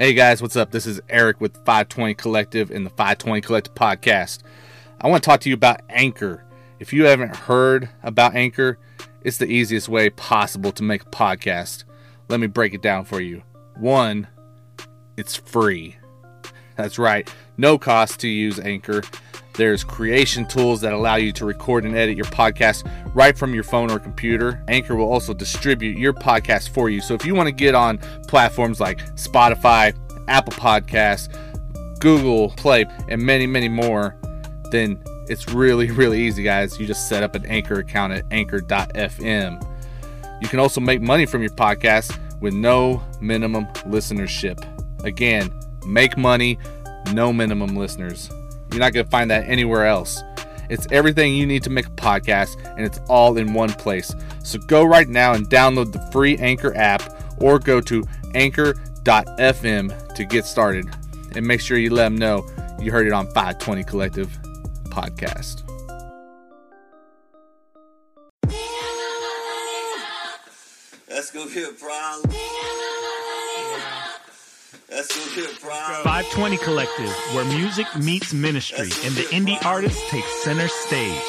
Hey guys, what's up? This is Eric with 520 Collective and the 520 Collective podcast. I want to talk to you about Anchor. If you haven't heard about Anchor, it's the easiest way possible to make a podcast. Let me break it down for you. One, it's free. That's right, no cost to use Anchor. There's creation tools that allow you to record and edit your podcast right from your phone or computer. Anchor will also distribute your podcast for you. So if you want to get on platforms like Spotify, Apple Podcasts, Google Play, and many, many more, then it's really, really easy, guys. You just set up an Anchor account at anchor.fm. You can also make money from your podcast with no minimum listenership. Again, make money, no minimum listeners. You're not going to find that anywhere else. It's everything you need to make a podcast, and it's all in one place. So go right now and download the free Anchor app or go to anchor.fm to get started. And make sure you let them know you heard it on 520 Collective Podcast. A problem. That's gonna be 520 Collective, where music meets ministry and the indie artist takes center stage.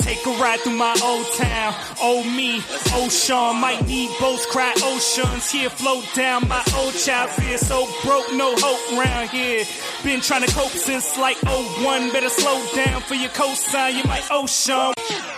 Take a ride through my old town. Old me, old Sean might need boats, cry oceans. Here float down my old child fear. So broke, no hope round here. Been trying to cope since like 01. Better slow down for your cosign. You might oh ocean.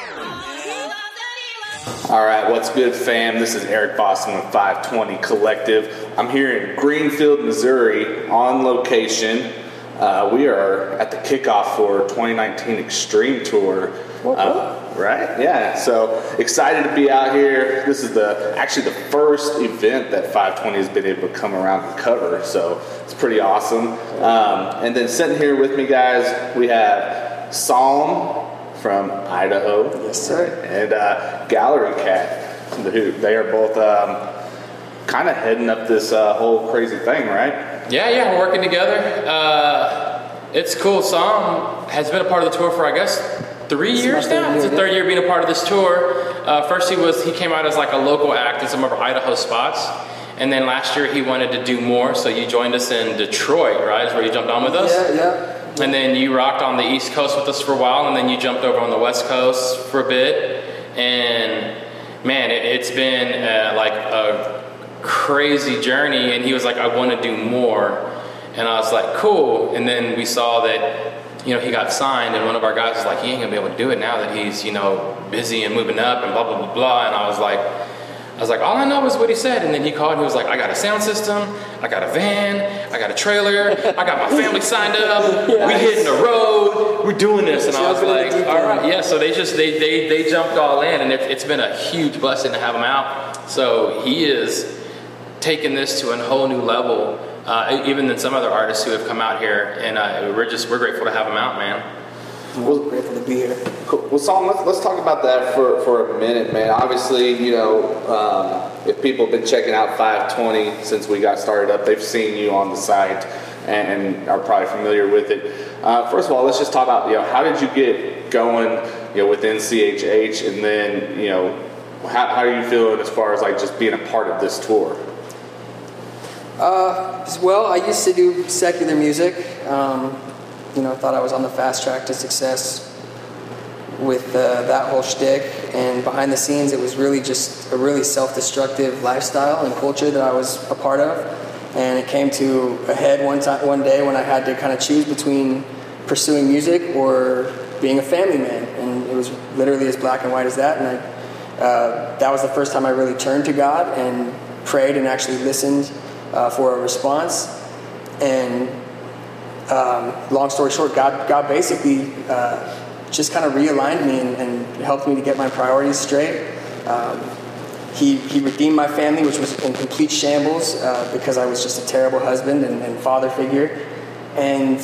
All right, what's good, fam? This is Eric Boston with 520 Collective. I'm here in Greenfield, Missouri, on location. Uh, we are at the kickoff for 2019 Extreme Tour. Uh, right? Yeah. So excited to be out here. This is the actually the first event that 520 has been able to come around and cover. So it's pretty awesome. Um, and then sitting here with me, guys, we have Psalm from Idaho. Yes, sir. And uh, Gallery Cat, who they are both um, kind of heading up this uh, whole crazy thing, right? Yeah, yeah, we're working together. Uh, it's cool. Psalm has been a part of the tour for I guess three It's years my third now. It's the third year being a part of this tour. Uh, first, he was he came out as like a local act in some of our Idaho spots, and then last year he wanted to do more. So you joined us in Detroit, right? Is where you jumped on with us. Yeah, yeah. And then you rocked on the East Coast with us for a while, and then you jumped over on the West Coast for a bit. And man, it, it's been uh, like a crazy journey. And he was like, I want to do more. And I was like, cool. And then we saw that, you know, he got signed, and one of our guys was like, he ain't gonna be able to do it now that he's, you know, busy and moving up and blah, blah, blah, blah. And I was like, was like, all I know is what he said. And then he called and he was like, I got a sound system, I got a van, I got a trailer, I got my family signed up, we hitting the road, we're doing this. And I was like, all right, yeah. So they just, they, they, they jumped all in and it, it's been a huge blessing to have him out. So he is taking this to a whole new level, uh, even than some other artists who have come out here. And uh, we're just, we're grateful to have him out, man. I'm grateful to be here. Cool. Well, Psalm, let's, let's talk about that for, for a minute, man. Obviously, you know, um, if people have been checking out 520 since we got started up, they've seen you on the site and, and are probably familiar with it. Uh, first of all, let's just talk about, you know, how did you get going, you know, within CHH, and then, you know, how, how are you feeling as far as like just being a part of this tour? Uh, well, I used to do secular music. Um, you know, thought I was on the fast track to success with uh, that whole shtick. And behind the scenes, it was really just a really self-destructive lifestyle and culture that I was a part of. And it came to a head one time, one day when I had to kind of choose between pursuing music or being a family man. And it was literally as black and white as that. And I, uh, that was the first time I really turned to God and prayed and actually listened uh, for a response. And um, long story short, God, God basically uh, just kind of realigned me and, and helped me to get my priorities straight. Um, he, he redeemed my family, which was in complete shambles uh, because I was just a terrible husband and, and father figure. And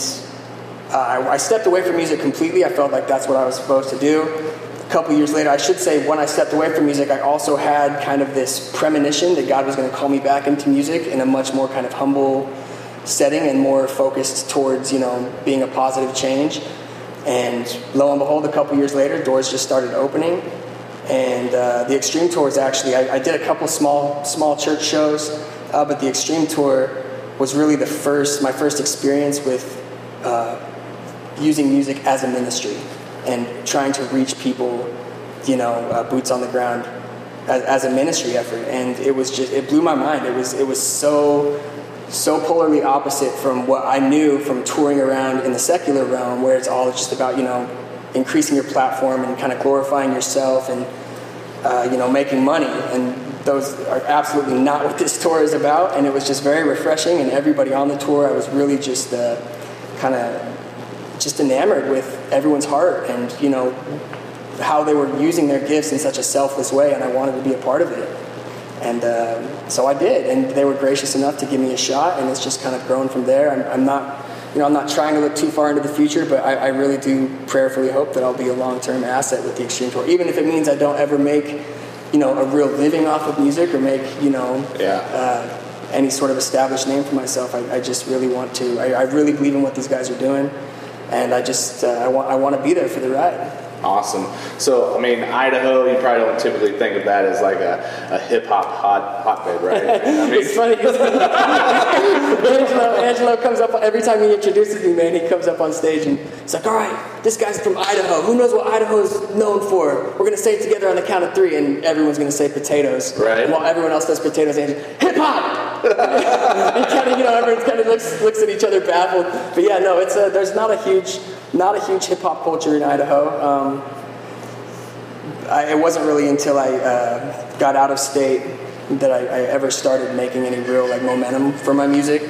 uh, I, I stepped away from music completely. I felt like that's what I was supposed to do. A couple years later, I should say, when I stepped away from music, I also had kind of this premonition that God was going to call me back into music in a much more kind of humble setting and more focused towards, you know, being a positive change. And lo and behold, a couple years later, doors just started opening. And uh, the Extreme Tour Tours actually, I, I did a couple small small church shows Uh, but the Extreme Tour was really the first, my first experience with uh, using music as a ministry and trying to reach people, you know, uh, boots on the ground as, as a ministry effort. And it was just, it blew my mind. It was, it was so, so polarly opposite from what I knew from touring around in the secular realm, where it's all just about, you know, increasing your platform and kind of glorifying yourself and, uh, you know, making money. And those are absolutely not what this tour is about. And it was just very refreshing. And everybody on the tour, I was really just uh, kind of just enamored with everyone's heart and, you know, how they were using their gifts in such a selfless way. And I wanted to be a part of it. And um, so I did. And they were gracious enough to give me a shot. And it's just kind of grown from there. I'm, I'm not you know, I'm not trying to look too far into the future, but I, I really do prayerfully hope that I'll be a long-term asset with the Extreme Tour, even if it means I don't ever make, you know, a real living off of music or make, you know, Yeah. uh, any sort of established name for myself. I, I just really want to. I, I really believe in what these guys are doing, and I just uh, I want I want to be there for the ride. Awesome. So, I mean, Idaho, you probably don't typically think of that as like a, a hip hop hot hotbed, right? I mean, It's funny. Angelo, Angelo comes up every time he introduces me, man. He comes up on stage and he's like, "All right, this guy's from Idaho. Who knows what Idaho is known for? We're gonna say it together on the count of three, and everyone's gonna say potatoes. Right. And while everyone else does potatoes, and hip hop. and kind of, you know, everyone kind of looks looks at each other baffled. But yeah, no, it's a, there's not a huge not a huge hip hop culture in Idaho. Um, I, it wasn't really until I uh, got out of state that I, I ever started making any real like momentum for my music.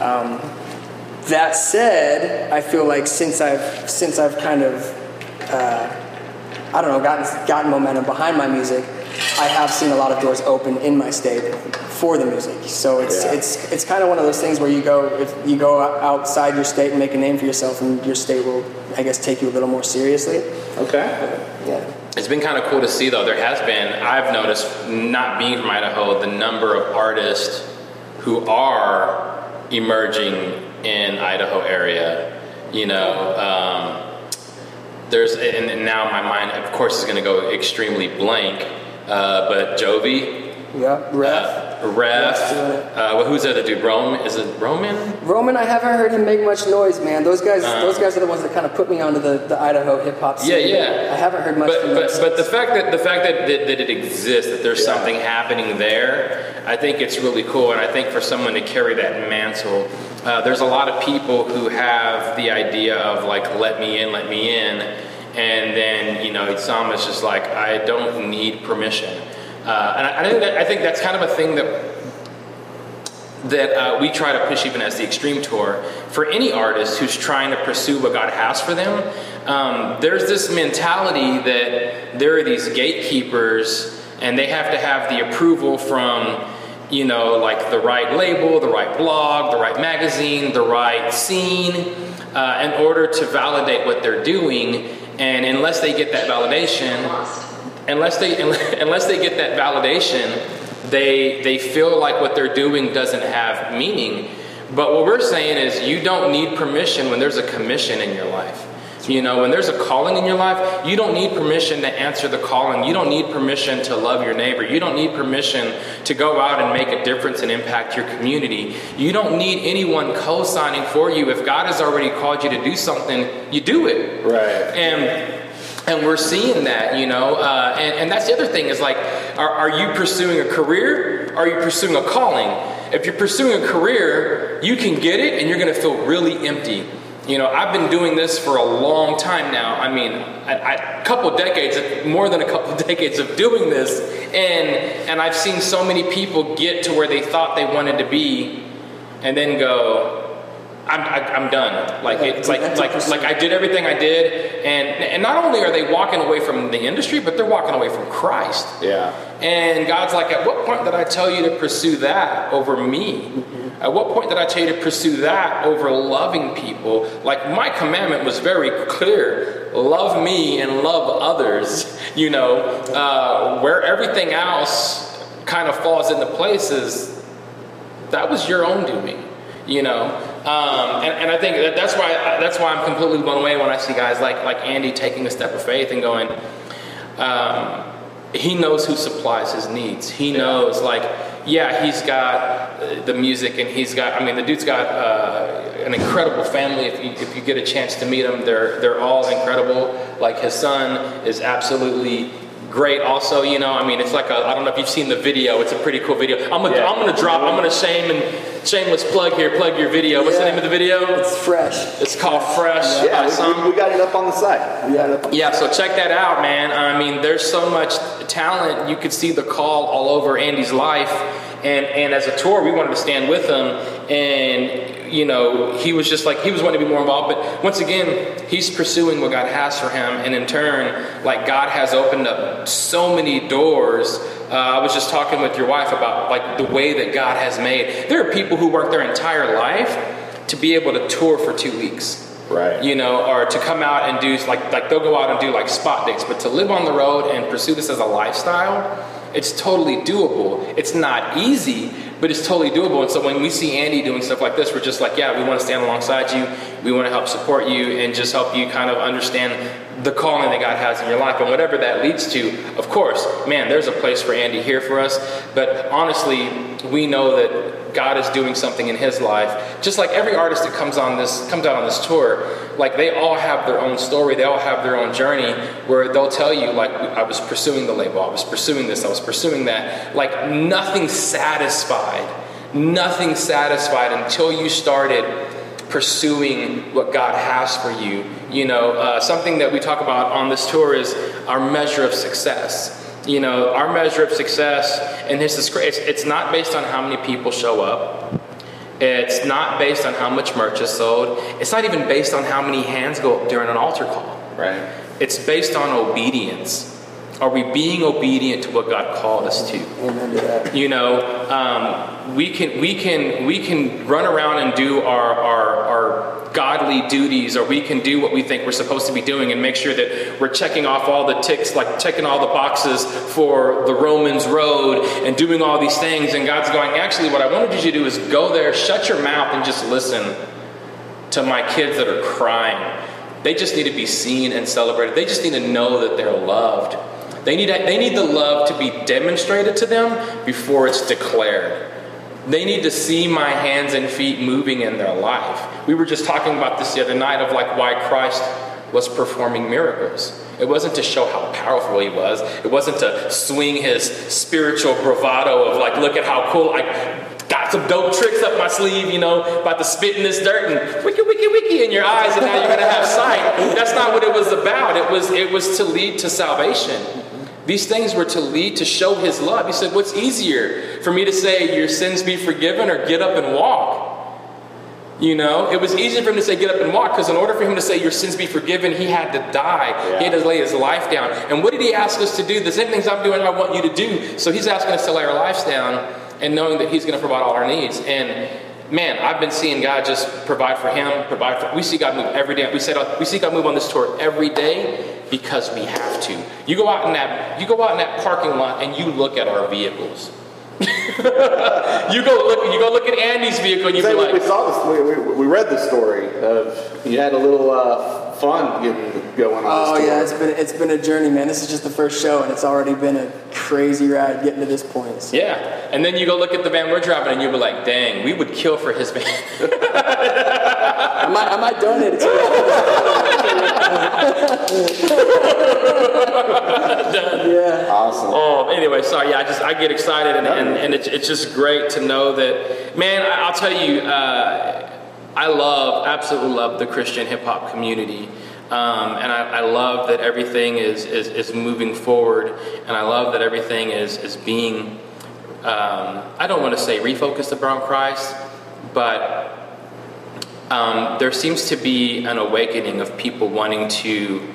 Um, that said, I feel like since I've since I've kind of uh, I don't know gotten gotten momentum behind my music, I have seen a lot of doors open in my state for the music. So it's Yeah. it's it's kind of one of those things where you go if you go outside your state and make a name for yourself, and your state will I guess take you a little more seriously. okay. Yeah. It's been kind of cool to see, though. There has been, I've noticed, not being from Idaho, the number of artists who are emerging in Idaho area. You know, um, there's, and, and now my mind, of course, is going to go extremely blank. Uh, but Jovi, Yeah. Ref. uh, Ref, uh, well, who's the other dude? Roman? Is it Roman? Roman, I haven't heard him make much noise, man. Those guys, Uh. those guys are the ones that kind of put me onto the, the Idaho hip hop scene. Yeah, yeah. I haven't heard much But, from but, but the fact that the fact that, that, that it exists, that there's something happening there, I think it's really cool. And I think for someone to carry that mantle, uh, there's a lot of people who have the idea of like, let me in, let me in, and then you know, it's almost just like I don't need permission. Uh, and I, I think that, I think that's kind of a thing that that uh, we try to push even as the Extreme Tour for any artist who's trying to pursue what God has for them. Um, there's this mentality that there are these gatekeepers and they have to have the approval from, you know, like the right label, the right blog, the right magazine, the right scene, uh, in order to validate what they're doing. And unless they get that validation, unless they unless they get that validation, they they feel like what they're doing doesn't have meaning. But what we're saying is you don't need permission when there's a commission in your life. You know, when there's a calling in your life, you don't need permission to answer the calling. You don't need permission to love your neighbor. You don't need permission to go out and make a difference and impact your community. You don't need anyone co signing for you. If God has already called you to do something, you do it. Right. And and we're seeing that, you know, uh, and, and that's the other thing is like, are, are you pursuing a career? Are you pursuing a calling? If you're pursuing a career, you can get it and you're going to feel really empty. You know, I've been doing this for a long time now. I mean, a, a couple decades, more than a couple decades of doing this, and and I've seen so many people get to where they thought they wanted to be, and then go, I'm, I, I'm done. Like it's it's like like like I did everything I did, and and not only are they walking away from the industry, but they're walking away from Christ. Yeah. And God's like, at what point did I tell you to pursue that over me? Mm-hmm. At what point did I tell you to pursue that over loving people? Like my commandment was very clear: love me and love others. You know, uh, where everything else kind of falls into place is that was your own doing, you know. Um, and, and I think that that's why that's why I'm completely blown away when I see guys like like Andy taking a step of faith and going. Um, he knows who supplies his needs. He knows like yeah, he's got uh, the music and he's got, I mean, the dude's got uh, an incredible family. If you, if you get a chance to meet them, they're, they're all incredible. Like his son is absolutely great also you know i mean it's like a i don't know if you've seen the video it's a pretty cool video i'm gonna, Yeah. I'm gonna drop i'm gonna shame and shameless plug here plug your video what's the name of the video It's fresh. it's called fresh Yeah, we, we got it up on the site. We got it up. Yeah, so check that out, man. I mean, there's so much talent. You could see the call all over Andy's life. And, and as a tour, we wanted to stand with him. And, you know, he was just like, he was wanting to be more involved. But once again, he's pursuing what God has for him. And in turn, like, God has opened up so many doors. Uh, I was just talking with your wife about, like, the way that God has made. There are people who work their entire life to be able to tour for two weeks Right. you know, or to come out and do like like they'll go out and do like spot dates, but to live on the road and pursue this as a lifestyle, it's totally doable. It's not easy, but it's totally doable. And so when we see Andy doing stuff like this, we're just like, yeah, we want to stand alongside you. We want to help support you and just help you kind of understand the calling that God has in your life and whatever that leads to. Of course, man, there's a place for Andy here for us, but honestly, we know that God is doing something in his life. Just like every artist that comes on this comes out on this tour, like they all have their own story, they all have their own journey where they'll tell you like I was pursuing the label, I was pursuing this, I was pursuing that. Like nothing satisfied. Nothing satisfied until you started pursuing what God has for you. You know, uh, something that we talk about on this tour is our measure of success. You know, our measure of success, and this is great. It's, it's not based on how many people show up. It's not based on how much merch is sold. It's not even based on how many hands go up during an altar call. Right. It's based on obedience. Are we being obedient to what God called us to? Amen to that. You know, um, we can we can we can run around and do our, our our godly duties, or we can do what we think we're supposed to be doing, and make sure that we're checking off all the ticks, like checking all the boxes for the Romans road, and doing all these things. And God's going, actually, what I wanted you to do is go there, shut your mouth, and just listen to my kids that are crying. They just need to be seen and celebrated. They just need to know that they're loved. They need, they need the love to be demonstrated to them before it's declared. They need to see my hands and feet moving in their life. We were just talking about this the other night of like why Christ was performing miracles. It wasn't to show how powerful he was. It wasn't to swing his spiritual bravado of like, look at how cool, I got some dope tricks up my sleeve, you know, about to spit in this dirt and wiki wiki wiki in your eyes, and now you're gonna have sight. That's not what it was about. It was it was to lead to salvation. These things were to lead to show his love. He said, What's easier for me to say your sins be forgiven or get up and walk? You know, it was easier for him to say get up and walk because in order for him to say your sins be forgiven, he had to die. He had to lay his life down. And what did he ask us to do? The same things I'm doing, I want you to do. So he's asking us to lay our lives down and knowing that he's going to provide all our needs. And man, I've been seeing God just provide for him, provide for. We see God move every day. We said we see God move on this tour every day because we have to. You go out in that you go out in that parking lot and you look at our vehicles. you go look. You go look at Andy's vehicle and you be we, like, we saw this. We, we, we read the story of you had a little uh, fun getting going on. Oh this yeah, it's been it's been a journey, man. This is just the first show, and it's already been a crazy ride getting to this point. So. Yeah, and then you go look at the van we're driving, and you'll be like, "Dang, we would kill for his van." I might I might donate it to you. yeah. awesome. oh, anyway, sorry. Yeah, I just I get excited, and, and, and it's, it's just great to know that. Man, I, I'll tell you, uh, I love, absolutely love the Christian hip hop community. Um, and I, I love that everything is, is, is moving forward, and I love that everything is, is being, um, I don't want to say refocused around Christ, but um, there seems to be an awakening of people wanting to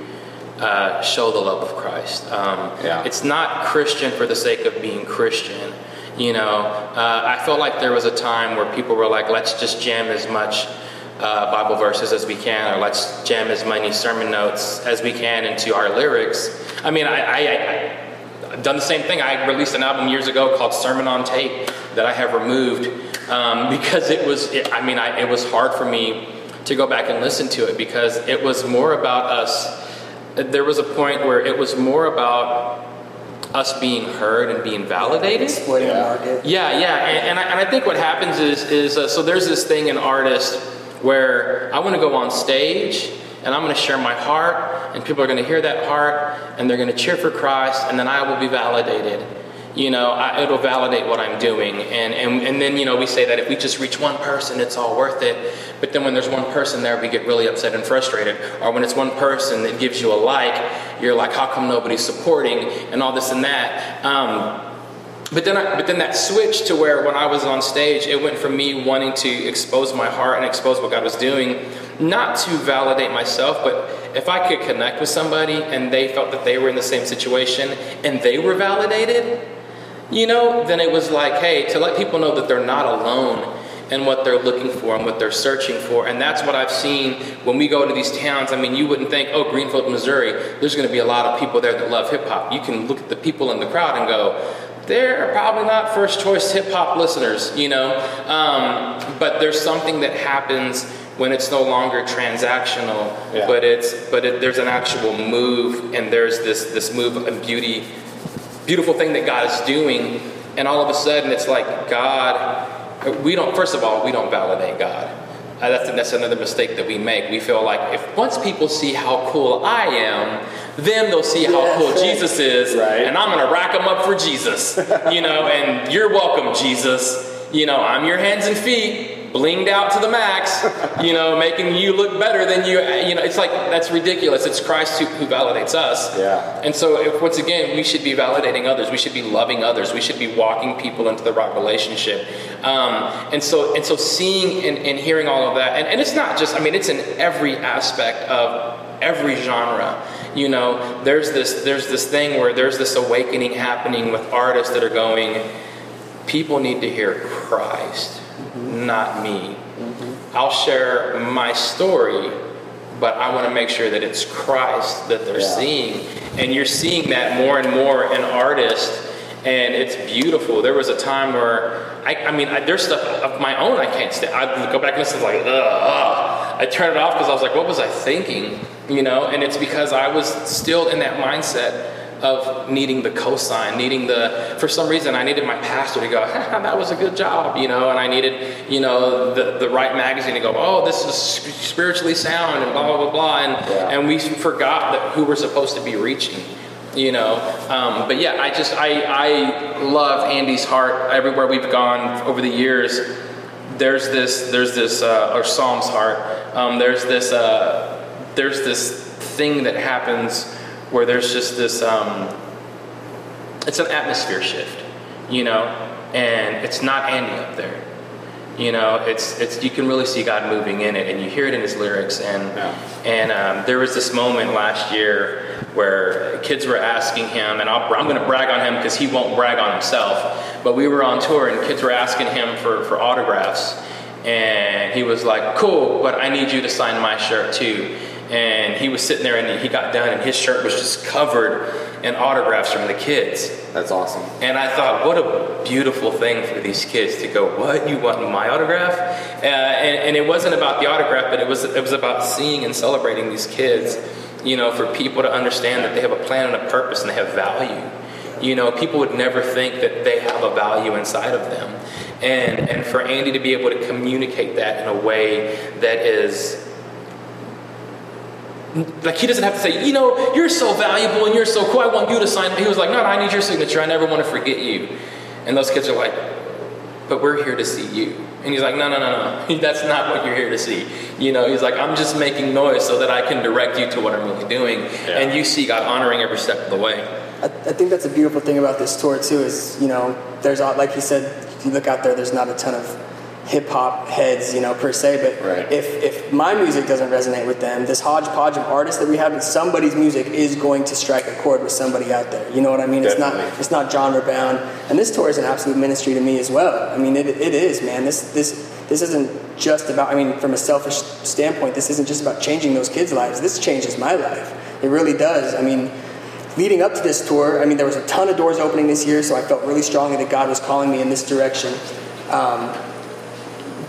uh, show the love of Christ. Um, Yeah. It's not Christian for the sake of being Christian. You know, uh, I felt like there was a time where people were like, let's just jam as much uh, Bible verses as we can, or let's jam as many sermon notes as we can into our lyrics. I mean, I, I, I, I've done the same thing. I released an album years ago called Sermon on Tape that I have removed um, because it was, it, I mean, I, it was hard for me to go back and listen to it because it was more about us. There was a point where it was more about us being heard and being validated. Exploiting the market. Yeah, yeah, and, and, I, and I think what happens is is uh, so there's this thing in artists where I want to go on stage and I'm going to share my heart, and people are going to hear that heart, and they're going to cheer for Christ, and then I will be validated. You know, I, it'll validate what I'm doing, and, and and then you know we say that if we just reach one person, it's all worth it. But then when there's one person there, we get really upset and frustrated. Or when it's one person that gives you a like, you're like, how come nobody's supporting, and all this and that. Um, but then, I, but then that switch to where when I was on stage, it went from me wanting to expose my heart and expose what God was doing, not to validate myself, but if I could connect with somebody and they felt that they were in the same situation and they were validated, you know, then it was like, hey, to let people know that they're not alone in what they're looking for and what they're searching for. And that's what I've seen when we go to these towns. I mean, you wouldn't think, oh, Greenfield, Missouri, there's going to be a lot of people there that love hip hop. You can look at the people in the crowd and go, they're probably not first choice hip hop listeners, you know. Um, but there's something that happens when it's no longer transactional, Yeah. but it's but it, there's an actual move, and there's this this move of beauty, beautiful thing that God is doing, and all of a sudden it's like God. We don't. First of all, we don't validate God. Uh, that's, that's another mistake that we make. We feel like if once people see how cool I am, then they'll see how Yeah, cool. Jesus is, Right. and I'm gonna rack them up for Jesus, you know. And you're welcome, Jesus. You know, I'm your hands and feet, blinged out to the max. You know, making you look better than you. You know, it's like that's ridiculous. It's Christ who, who validates us. Yeah. And so, if, once again, we should be validating others. We should be loving others. We should be walking people into the right relationship. Um, and so, and so, seeing and, and hearing all of that, and, and it's not just. I mean, it's in every aspect of every genre. You know, there's this there's this thing where there's this awakening happening with artists that are going. People need to hear Christ, not me. I'll share my story, but I want to make sure that it's Christ that they're Yeah. seeing. And you're seeing that more and more in artists, and it's beautiful. There was a time where I, I mean, I, there's stuff of my own I can't stand. I go back and listen like, ugh, ugh. I turn it off because I was like, what was I thinking? You know, and it's because I was still in that mindset of needing the cosign, needing the, for some reason, I needed my pastor to go, that was a good job, you know, and I needed, you know, the, the right magazine to go, oh, this is spiritually sound and blah, blah, blah, blah. And, Yeah. and we forgot that who we're supposed to be reaching, you know. Um, but yeah, I just, I, I love Andy's heart everywhere we've gone over the years. There's this, there's this, uh, or Psalm's heart, um, there's this, uh, there's this thing that happens where there's just this um, it's an atmosphere shift you know and it's not andy up there. You know it's it's you can really see god moving in it and you hear it in his lyrics and and um, there was this moment last year where kids were asking him and I'll, i'm going to brag on him because he won't brag on himself but we were on tour and kids were asking him for, for autographs and he was like cool but i need you to sign my shirt too and he was sitting there and he got done and his shirt was just covered in autographs from the kids That's awesome. and I thought, what a beautiful thing for these kids to go, what, you want my autograph? Uh, and, and it wasn't about the autograph, but it was, it was about seeing and celebrating these kids, you know, for people to understand that they have a plan and a purpose and they have value. You know, people would never think that they have a value inside of them. And, and for Andy to be able to communicate that in a way that is like he doesn't have to say, you know, you're so valuable and you're so cool. I want you to sign. He was like, no, no, I need your signature. I never want to forget you. And those kids are like, but we're here to see you. And he's like, no, no, no, no. That's not what you're here to see. You know, he's like, I'm just making noise so that I can direct you to what I'm really doing. And you see God honoring every step of the way. I, I think that's a beautiful thing about this tour too. Is you know, there's a- like he said, if you look out there, there's not a ton of hip hop heads, you know, per se. But Right. if if my music doesn't resonate with them, this hodgepodge of artists that we have, somebody's music is going to strike a chord with somebody out there. You know what I mean? It's Definitely. not it's not genre bound. And this tour is an absolute ministry to me as well. I mean, it, it is, man. This this this isn't just about. I mean, from a selfish standpoint, this isn't just about changing those kids' lives. This changes my life. It really does. I mean leading up to this tour, I mean, there was a ton of doors opening this year, so I felt really strongly that God was calling me in this direction. Um,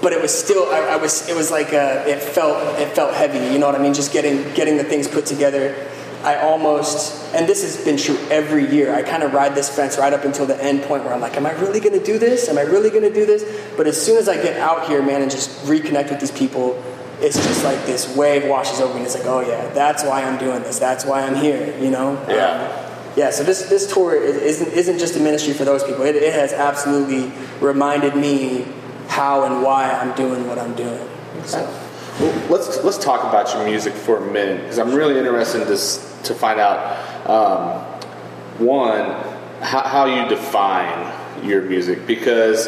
but it was still, I, I was, it was like, uh it felt, it felt heavy. You know what I mean? Just getting, getting the things put together. I almost, and this has been true every year, I kind of ride this fence right up until the end point where I'm like, am I really going to do this? Am I really going to do this? But as soon as I get out here, man, and just reconnect with these people, it's just like this wave washes over me. And it's like, oh yeah, that's why I'm doing this. That's why I'm here, you know? Yeah. Um, yeah, so this, this tour isn't, isn't just a ministry for those people. It, it has absolutely reminded me how and why I'm doing what I'm doing. So. Well, let's let's talk about your music for a minute because I'm really interested in this to find out um, one how, how you define your music because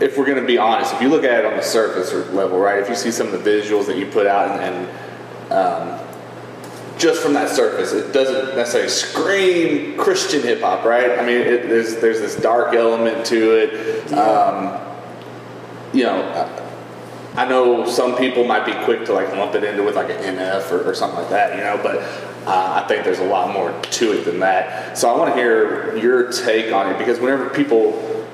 if we're going to be honest, if you look at it on the surface level, right? If you see some of the visuals that you put out and, and um, just from that surface, it doesn't necessarily scream Christian hip hop, right? I mean, it, there's there's this dark element to it. Um, you know, I know some people might be quick to like lump it into with like an NF or, or something like that, you know, but uh, I think there's a lot more to it than that. So I want to hear your take on it because whenever people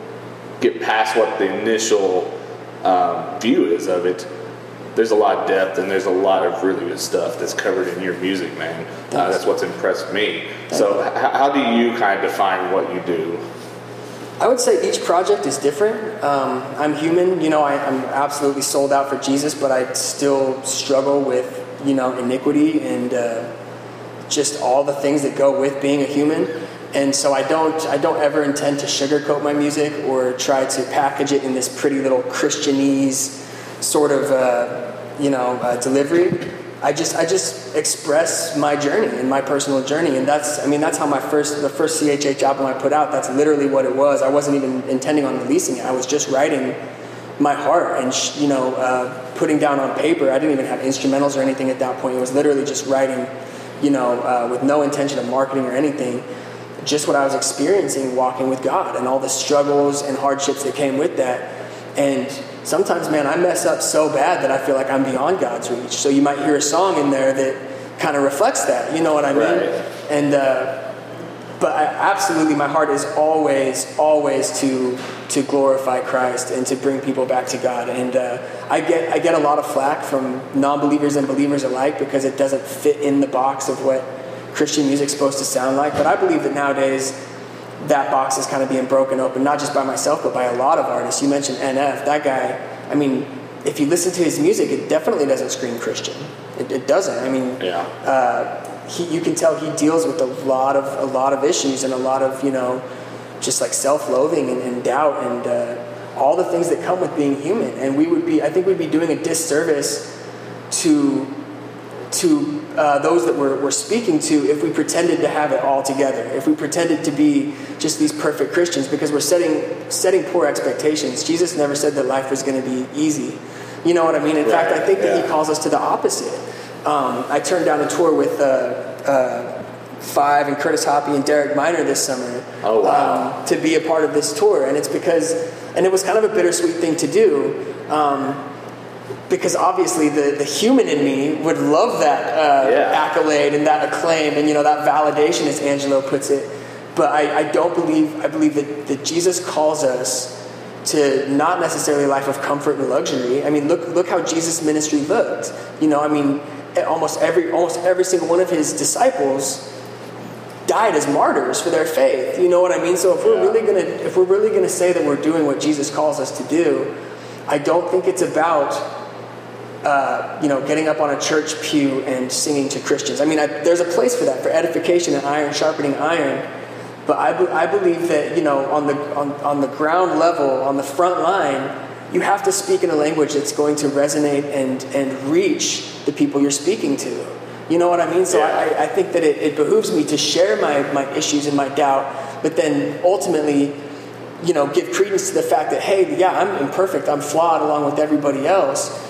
get past what the initial um, view is of it, there's a lot of depth and there's a lot of really good stuff that's covered in your music, man. Uh, that's what's impressed me. So, h- how do you kind of define what you do? I would say each project is different. Um, I'm human, you know, I, I'm absolutely sold out for Jesus, but I still struggle with, you know, iniquity and uh, just all the things that go with being a human. And so I don't, I don't ever intend to sugarcoat my music or try to package it in this pretty little Christianese sort of, uh, you know, uh, delivery. I just, I just express my journey and my personal journey, and that's, I mean, that's how my first, the first CHH album I put out. That's literally what it was. I wasn't even intending on releasing it. I was just writing my heart and sh- you know, uh, putting down on paper. I didn't even have instrumentals or anything at that point. It was literally just writing, you know, uh, with no intention of marketing or anything. Just what I was experiencing walking with God and all the struggles and hardships that came with that. And sometimes, man, I mess up so bad that I feel like I'm beyond God's reach. So you might hear a song in there that kind of reflects that. You know what I mean? Right. And uh, but I, absolutely, my heart is always, always to to glorify Christ and to bring people back to God. And uh, I get I get a lot of flack from non-believers and believers alike because it doesn't fit in the box of what Christian music's supposed to sound like. But I believe that nowadays that box is kind of being broken open, not just by myself, but by a lot of artists. You mentioned NF. That guy, I mean, if you listen to his music, it definitely doesn't scream Christian. It, it doesn't. I mean, Yeah. uh, he, you can tell he deals with a lot of a lot of issues and a lot of you know, just like self-loathing and, and doubt and uh, all the things that come with being human. And we would be, I think, we'd be doing a disservice to to uh, those that we're, we're speaking to if we pretended to have it all together, if we pretended to be just these perfect Christians, because we're setting setting poor expectations. Jesus never said that life was going to be easy. You know what I mean? In fact, I think that yeah. he calls us to the opposite. Um, I turned down a tour with uh, uh, Five and Curtis Hoppy and Derek Minor this summer Oh, wow. um, to be a part of this tour, and it's because, and it was kind of a bittersweet thing to do. Um, because obviously the, the human in me would love that uh, Yeah. accolade and that acclaim and you know that validation as angelo puts it. But i, I don't believe i believe that, that jesus calls us to not necessarily a life of comfort and luxury. I mean look look how jesus ministry looked. You know i mean almost every almost every single one of his disciples died as martyrs for their faith. You know what i mean? So if we're Yeah. really gonna if we're really gonna say that we're doing what jesus calls us to do i don't think it's about uh, you know, getting up on a church pew and singing to Christians. I mean, I, there's a place for that, for edification and iron sharpening iron. But I, be- I believe that, you know, on the, on, on the ground level, on the front line, you have to speak in a language that's going to resonate and, and reach the people you're speaking to. You know what I mean? So. I, I think that it, it behooves me to share my, my issues and my doubt, but then ultimately, you know, give credence to the fact that, hey, yeah, I'm imperfect, I'm flawed along with everybody else,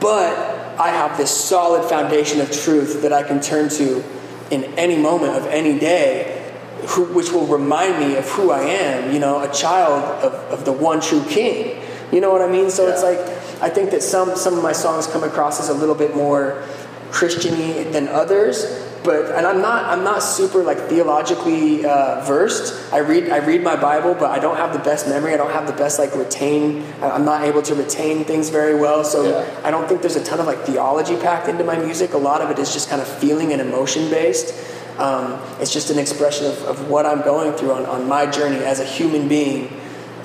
but I have this solid foundation of truth that I can turn to in any moment of any day, who, which will remind me of who I am, you know, a child of, of the one true King. You know what I mean? So it's like, I think that some, some of my songs come across as a little bit more Christiany than others, but and I'm not I'm not super like theologically uh, versed. I read I read my Bible, but I don't have the best memory. I don't have the best like retain. I'm not able to retain things very well. So Yeah. I don't think there's a ton of like theology packed into my music. A lot of it is just kind of feeling and emotion based. Um, it's just an expression of, of what I'm going through on, on my journey as a human being.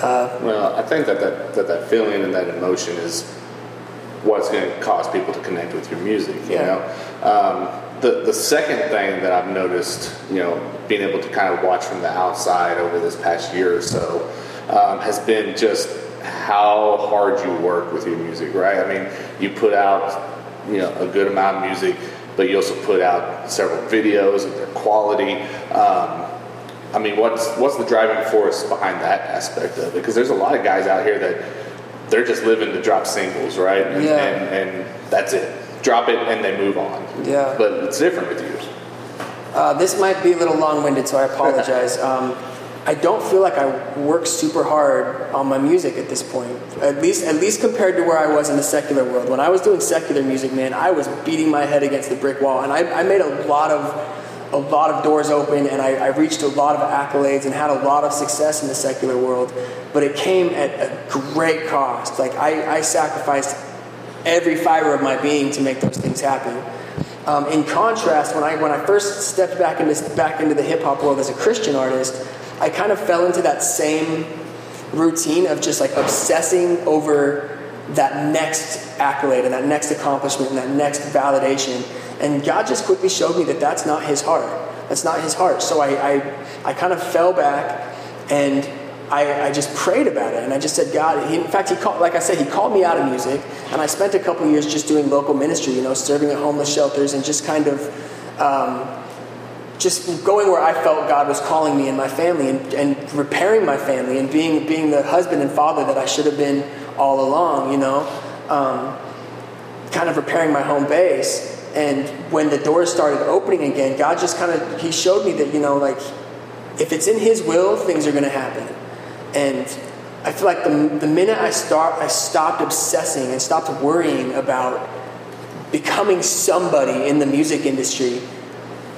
Well, I think that that, that that feeling and that emotion is what's going to cause people to connect with your music. You Yeah. know, um, the the second thing that I've noticed, you know, being able to kind of watch from the outside over this past year or so, um, has been just how hard you work with your music. Right? I mean, you put out, you know, a good amount of music, but you also put out several videos and their quality. Um, I mean, what's what's the driving force behind that aspect of it? Because there's a lot of guys out here that they're just living to drop singles, right? And, Yeah. and, and that's it. Drop it and they move on. Yeah. But it's different with you. Uh, this might be a little long-winded, so I apologize. Um, I don't feel like I work super hard on my music at this point. At least, at least compared to where I was in the secular world. When I was doing secular music, man, I was beating my head against the brick wall, and I, I made a lot of, a lot of doors open, and I, I reached a lot of accolades and had a lot of success in the secular world. But it came at a great cost. Like I, I sacrificed every fiber of my being to make those things happen. Um, in contrast, when I when I first stepped back into back into the hip hop world as a Christian artist, I kind of fell into that same routine of just like obsessing over that next accolade and that next accomplishment and that next validation. And God just quickly showed me that that's not His heart. That's not His heart. So I I, I kind of fell back and I, I just prayed about it and I just said, God, he, in fact, he called, like I said, he called me out of music and I spent a couple years just doing local ministry, you know, serving at homeless shelters and just kind of, um, just going where I felt God was calling me and my family and, and repairing my family and being, being the husband and father that I should have been all along, you know, um, kind of repairing my home base. And when the doors started opening again, God just kind of, he showed me that, you know, like, if it's in his will, things are going to happen. And I feel like the, the minute I start, I stopped obsessing and stopped worrying about becoming somebody in the music industry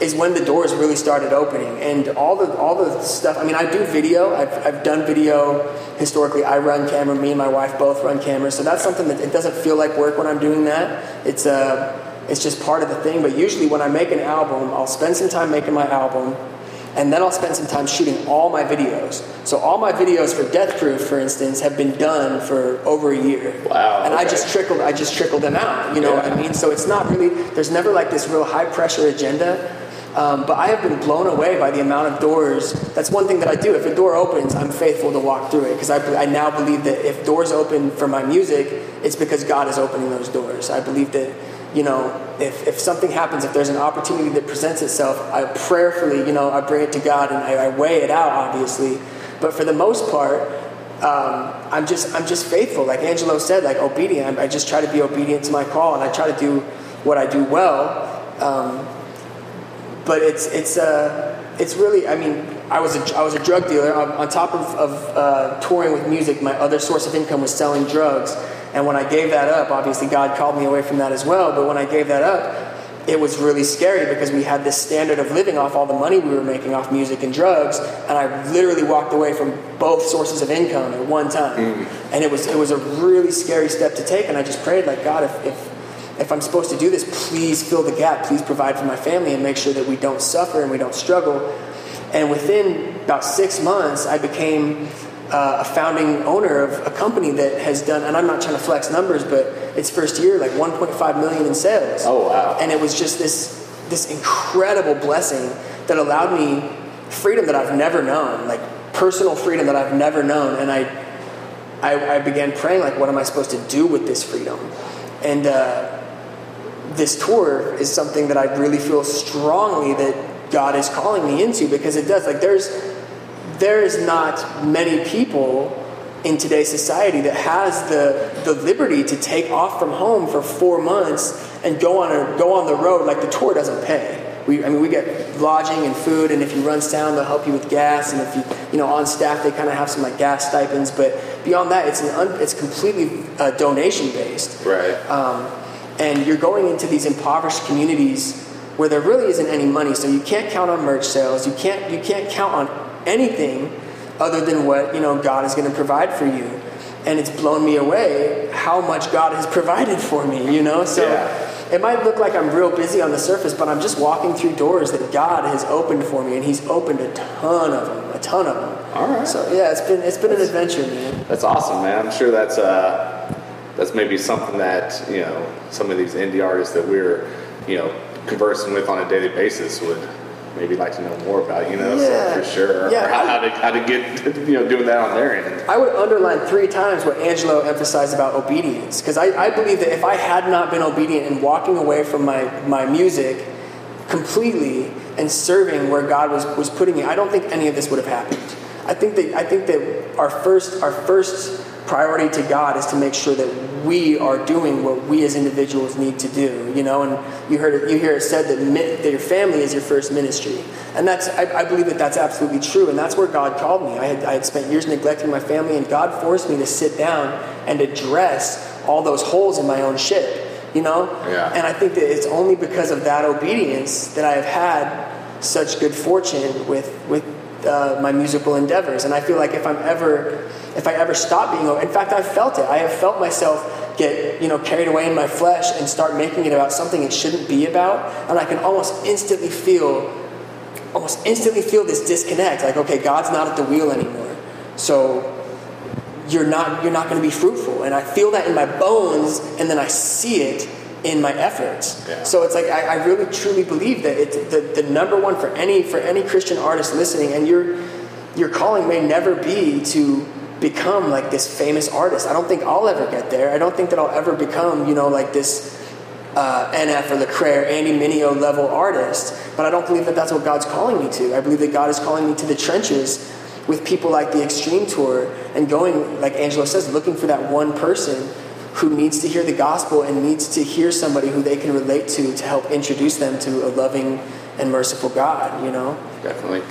is when the doors really started opening. And all the all the stuff i mean i do video. I've, I've done video historically. I run camera. Me and my wife both run cameras. So that's something that it doesn't feel like work when i'm doing that. It's uh it's just part of the thing. But usually when i make an album i'll spend some time making my album and then I'll spend some time shooting all my videos. So all my videos for Death Proof, for instance, have been done for over a year. Wow, And I just trickled, I just trickled them out. You know what I mean? So it's not really. There's never like this real high pressure agenda. Um, but I have been blown away by the amount of doors. That's one thing that I do. If a door opens, I'm faithful to walk through it because I, I now believe that if doors open for my music, it's because God is opening those doors. I believe that, you know, if, if something happens, if there's an opportunity that presents itself, I prayerfully, you know, I bring it to God and I, I weigh it out, obviously. But for the most part, um, I'm just I'm just faithful. Like Angelo said, like obedient. I, just try to be obedient to my call, and I try to do what I do well. Um, but it's it's uh, it's really I mean I was a, I was a drug dealer on, on top of, of uh, touring with music. My other source of income was selling drugs, and when I gave that up, obviously God called me away from that as well. But when I gave that up, it was really scary because we had this standard of living off all the money we were making off music and drugs, and I literally walked away from both sources of income at one time, mm. and it was it was a really scary step to take. And I just prayed like God, if, if if I'm supposed to do this, please fill the gap. Please provide for my family and make sure that we don't suffer and we don't struggle. And within about six months, I became uh, a founding owner of a company that has done, and I'm not trying to flex numbers, but its first year, like 1.5 million in sales. Oh, wow. And it was just this, this incredible blessing that allowed me freedom that I've never known, like personal freedom that I've never known. And I, I, I began praying, like, what am I supposed to do with this freedom? And uh, this tour is something that I really feel strongly that God is calling me into because it does. Like, there's there is not many people in today's society that has the the liberty to take off from home for four months and go on a go on the road. Like the tour doesn't pay. We, I mean, we get lodging and food, and if you run sound, they'll help you with gas. And if you, you know, on staff, they kind of have some like gas stipends. But beyond that, it's an un, it's completely uh, donation based Right. um, and you're going into these impoverished communities where there really isn't any money. So you can't count on merch sales. You can't you can't count on anything other than what you know God is going to provide for you. And it's blown me away how much God has provided for me. You know, so. Yeah. It might look like I'm real busy on the surface, but I'm just walking through doors that God has opened for me, and He's opened a ton of them, a ton of them. All right. So yeah, it's been it's been an adventure, man. That's awesome, man. I'm sure that's uh, that's maybe something that you know some of these indie artists that we're you know conversing with on a daily basis would maybe like to know more about. You know, Yeah. so for sure, Yeah, or how, how to how to get you know doing that on their end. I would underline three times what Angelo emphasized about obedience, because I, I believe that if I had not been obedient and walking away from my, my music completely and serving where God was, was putting me, I don't think any of this would have happened. I think that I think that our first our first priority to God is to make sure that we are doing what we as individuals need to do. You know, and you heard it, you hear it said that, mi- that your family is your first ministry, and that's I, I believe that that's absolutely true, and that's where God called me. I had I had spent years neglecting my family, and God forced me to sit down and address all those holes in my own ship. You know, Yeah. and I think that it's only because of that obedience that I have had such good fortune with with uh, my musical endeavors. And I feel like if I'm ever if I ever stop being, in fact, I've felt it. I have felt myself get you know carried away in my flesh and start making it about something it shouldn't be about, and I can almost instantly feel almost instantly feel this disconnect. Like, okay, God's not at the wheel anymore, so you're not you're not going to be fruitful and i feel that in my bones and then i see it in my efforts Yeah. so it's like I, I really truly believe that it's the, the number one for any for any christian artist listening and your your calling may never be to become like this famous artist i don't think i'll ever get there i don't think that i'll ever become you know like this uh, NF or Lecrae or Andy Mineo level artist, but I don't believe that that's what God's calling me to. I believe that God is calling me to the trenches with people like the Extreme Tour and going, like Angelo says, looking for that one person who needs to hear the gospel and needs to hear somebody who they can relate to to help introduce them to a loving and merciful God, you know? Definitely.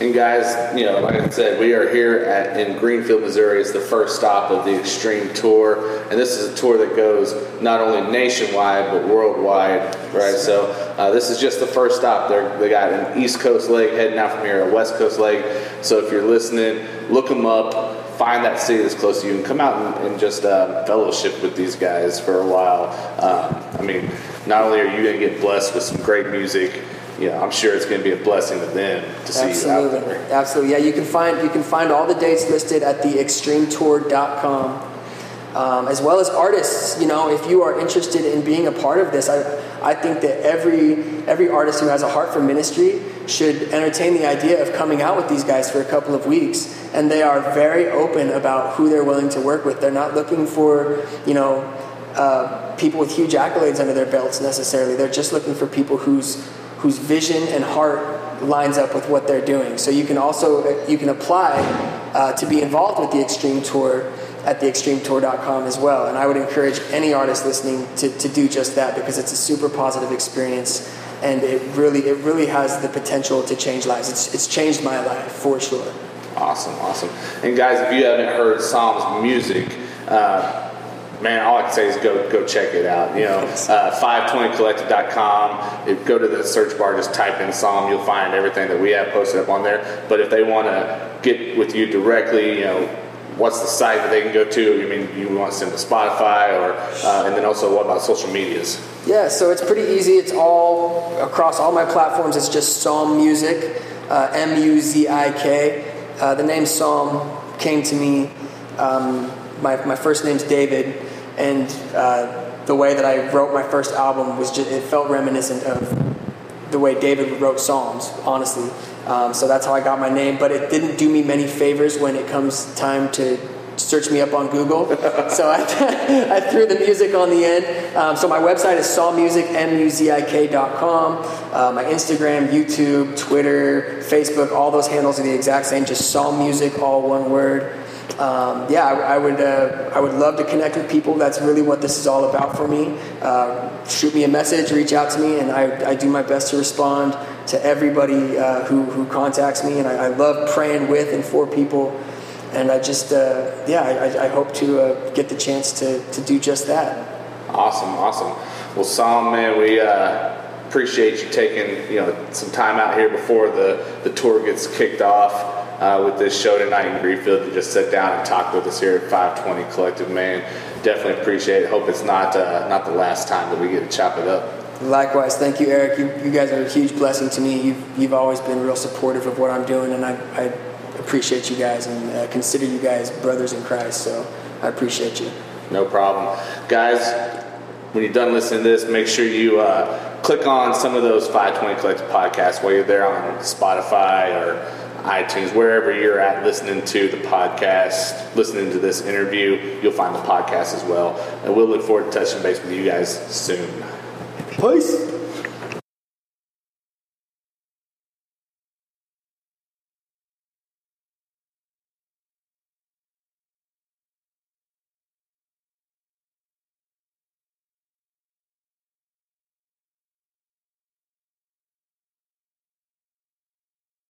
And guys, you know, like I said, we are here at in Greenfield, Missouri. It's the first stop of the Extreme Tour, and this is a tour that goes not only nationwide but worldwide, right? So uh, this is just the first stop. They're, they got an East Coast leg heading out from here, a West Coast leg. So if you're listening, look them up. Find that city that's close to you and come out and, and just uh, fellowship with these guys for a while. Um, I mean, not only are you going to get blessed with some great music, you know, I'm sure it's going to be a blessing to them to see you out Absolutely, there. absolutely. Yeah, you can find you can find all the dates listed at theextremetour.com, um, as well as artists. You know, if you are interested in being a part of this, I I think that every every artist who has a heart for ministry should entertain the idea of coming out with these guys for a couple of weeks. And they are very open about who they're willing to work with. They're not looking for you know uh, people with huge accolades under their belts necessarily. They're just looking for people whose whose vision and heart lines up with what they're doing. So you can also you can apply uh, to be involved with the Extreme Tour at theextremetour.com as well. And I would encourage any artist listening to, to do just that because it's a super positive experience and it really it really has the potential to change lives. It's, it's changed my life for sure. Awesome, awesome. And guys, if you haven't heard Psalm's music, uh, man, all I can say is go go check it out. You know, uh, 520collective.com. If go to the search bar, just type in Psalm, you'll find everything that we have posted up on there. But if they want to get with you directly, you know, what's the site that they can go to? You mean you want to send to Spotify, or uh, and then also what about social medias? Yeah, so it's pretty easy. It's all across all my platforms. It's just Psalm Music, uh, M U Z I K. Uh, the name Psalm came to me. Um, my, my first name's David, and uh, the way that I wrote my first album was just, it felt reminiscent of the way David wrote Psalms, honestly. Um, so that's how I got my name. But it didn't do me many favors when it comes time to search me up on Google. so I, I threw the music on the end. Um, so my website is psalmmusic, M-U-Z-I-K.com. Uh, my Instagram, YouTube, Twitter, Facebook, all those handles are the exact same. Just Psalm Music, all one word. Um, yeah, I, I would uh, I would love to connect with people. That's really what this is all about for me. Uh, shoot me a message, reach out to me, and I, I do my best to respond to everybody uh, who, who contacts me. And I, I love praying with and for people. And I just uh, yeah, I, I hope to uh, get the chance to, to do just that. Awesome, awesome. Well, Psalm, man, we uh, appreciate you taking you know some time out here before the, the tour gets kicked off uh, with this show tonight in Greenfield to just sit down and talk with us here at 520 Collective. Man, definitely appreciate it. Hope it's not uh, not the last time that we get to chop it up. Likewise, thank you, Eric. You, you guys are a huge blessing to me. You've, you've always been real supportive of what I'm doing, and I, I appreciate you guys and uh, consider you guys brothers in Christ. So I appreciate you. No problem. Guys, when you're done listening to this, make sure you uh, click on some of those 520 Collective podcasts while you're there on Spotify or iTunes, wherever you're at listening to the podcast, listening to this interview, you'll find the podcast as well. And we'll look forward to touching base with you guys soon. Peace.